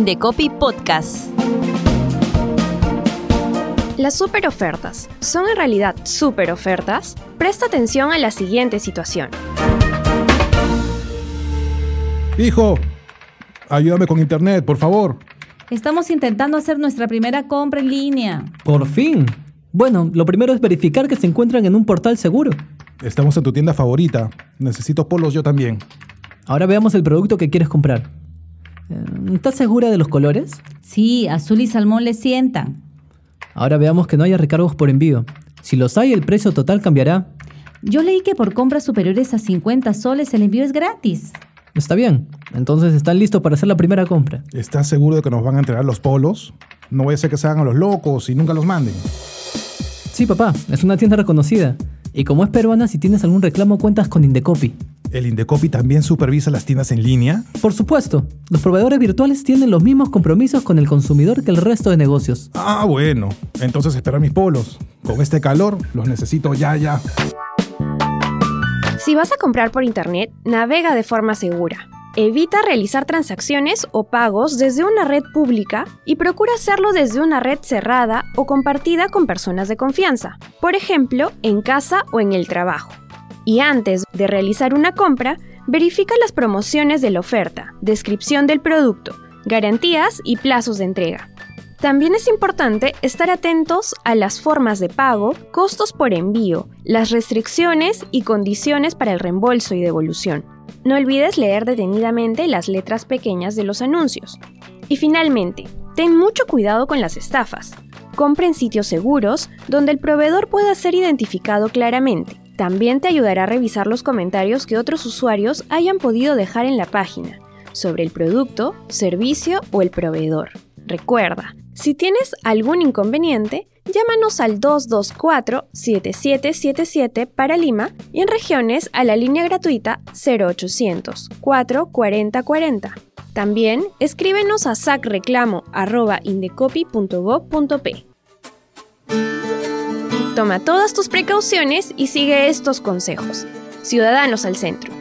Indecopy Podcast. Las super ofertas son en realidad super ofertas. Presta atención a la siguiente situación. Hijo, ayúdame con internet, por favor. Estamos intentando hacer nuestra primera compra en línea. Por fin. Bueno, lo primero es verificar que se encuentran en un portal seguro. Estamos en tu tienda favorita. Necesito polos yo también. Ahora veamos el producto que quieres comprar. Eh, ¿Estás segura de los colores? Sí, azul y salmón le sientan. Ahora veamos que no haya recargos por envío. Si los hay, el precio total cambiará. Yo leí que por compras superiores a 50 soles el envío es gratis. Está bien. Entonces están listos para hacer la primera compra. ¿Estás seguro de que nos van a entregar los polos? No voy a ser que se hagan a los locos y nunca los manden. Sí, papá. Es una tienda reconocida. Y como es peruana, si tienes algún reclamo, cuentas con Indecopy. ¿El Indecopy también supervisa las tiendas en línea? Por supuesto, los proveedores virtuales tienen los mismos compromisos con el consumidor que el resto de negocios. Ah, bueno. Entonces espera mis polos. Con este calor los necesito ya, ya. Si vas a comprar por internet, navega de forma segura. Evita realizar transacciones o pagos desde una red pública y procura hacerlo desde una red cerrada o compartida con personas de confianza, por ejemplo, en casa o en el trabajo. Y antes de realizar una compra, verifica las promociones de la oferta, descripción del producto, garantías y plazos de entrega. También es importante estar atentos a las formas de pago, costos por envío, las restricciones y condiciones para el reembolso y devolución. No olvides leer detenidamente las letras pequeñas de los anuncios. Y finalmente, ten mucho cuidado con las estafas. Compra en sitios seguros donde el proveedor pueda ser identificado claramente. También te ayudará a revisar los comentarios que otros usuarios hayan podido dejar en la página sobre el producto, servicio o el proveedor. Recuerda, si tienes algún inconveniente, llámanos al 224-7777 para Lima y en regiones a la línea gratuita 0800 440 40. También escríbenos a sacreclamo.indecopy.gov.p. Toma todas tus precauciones y sigue estos consejos. Ciudadanos al centro.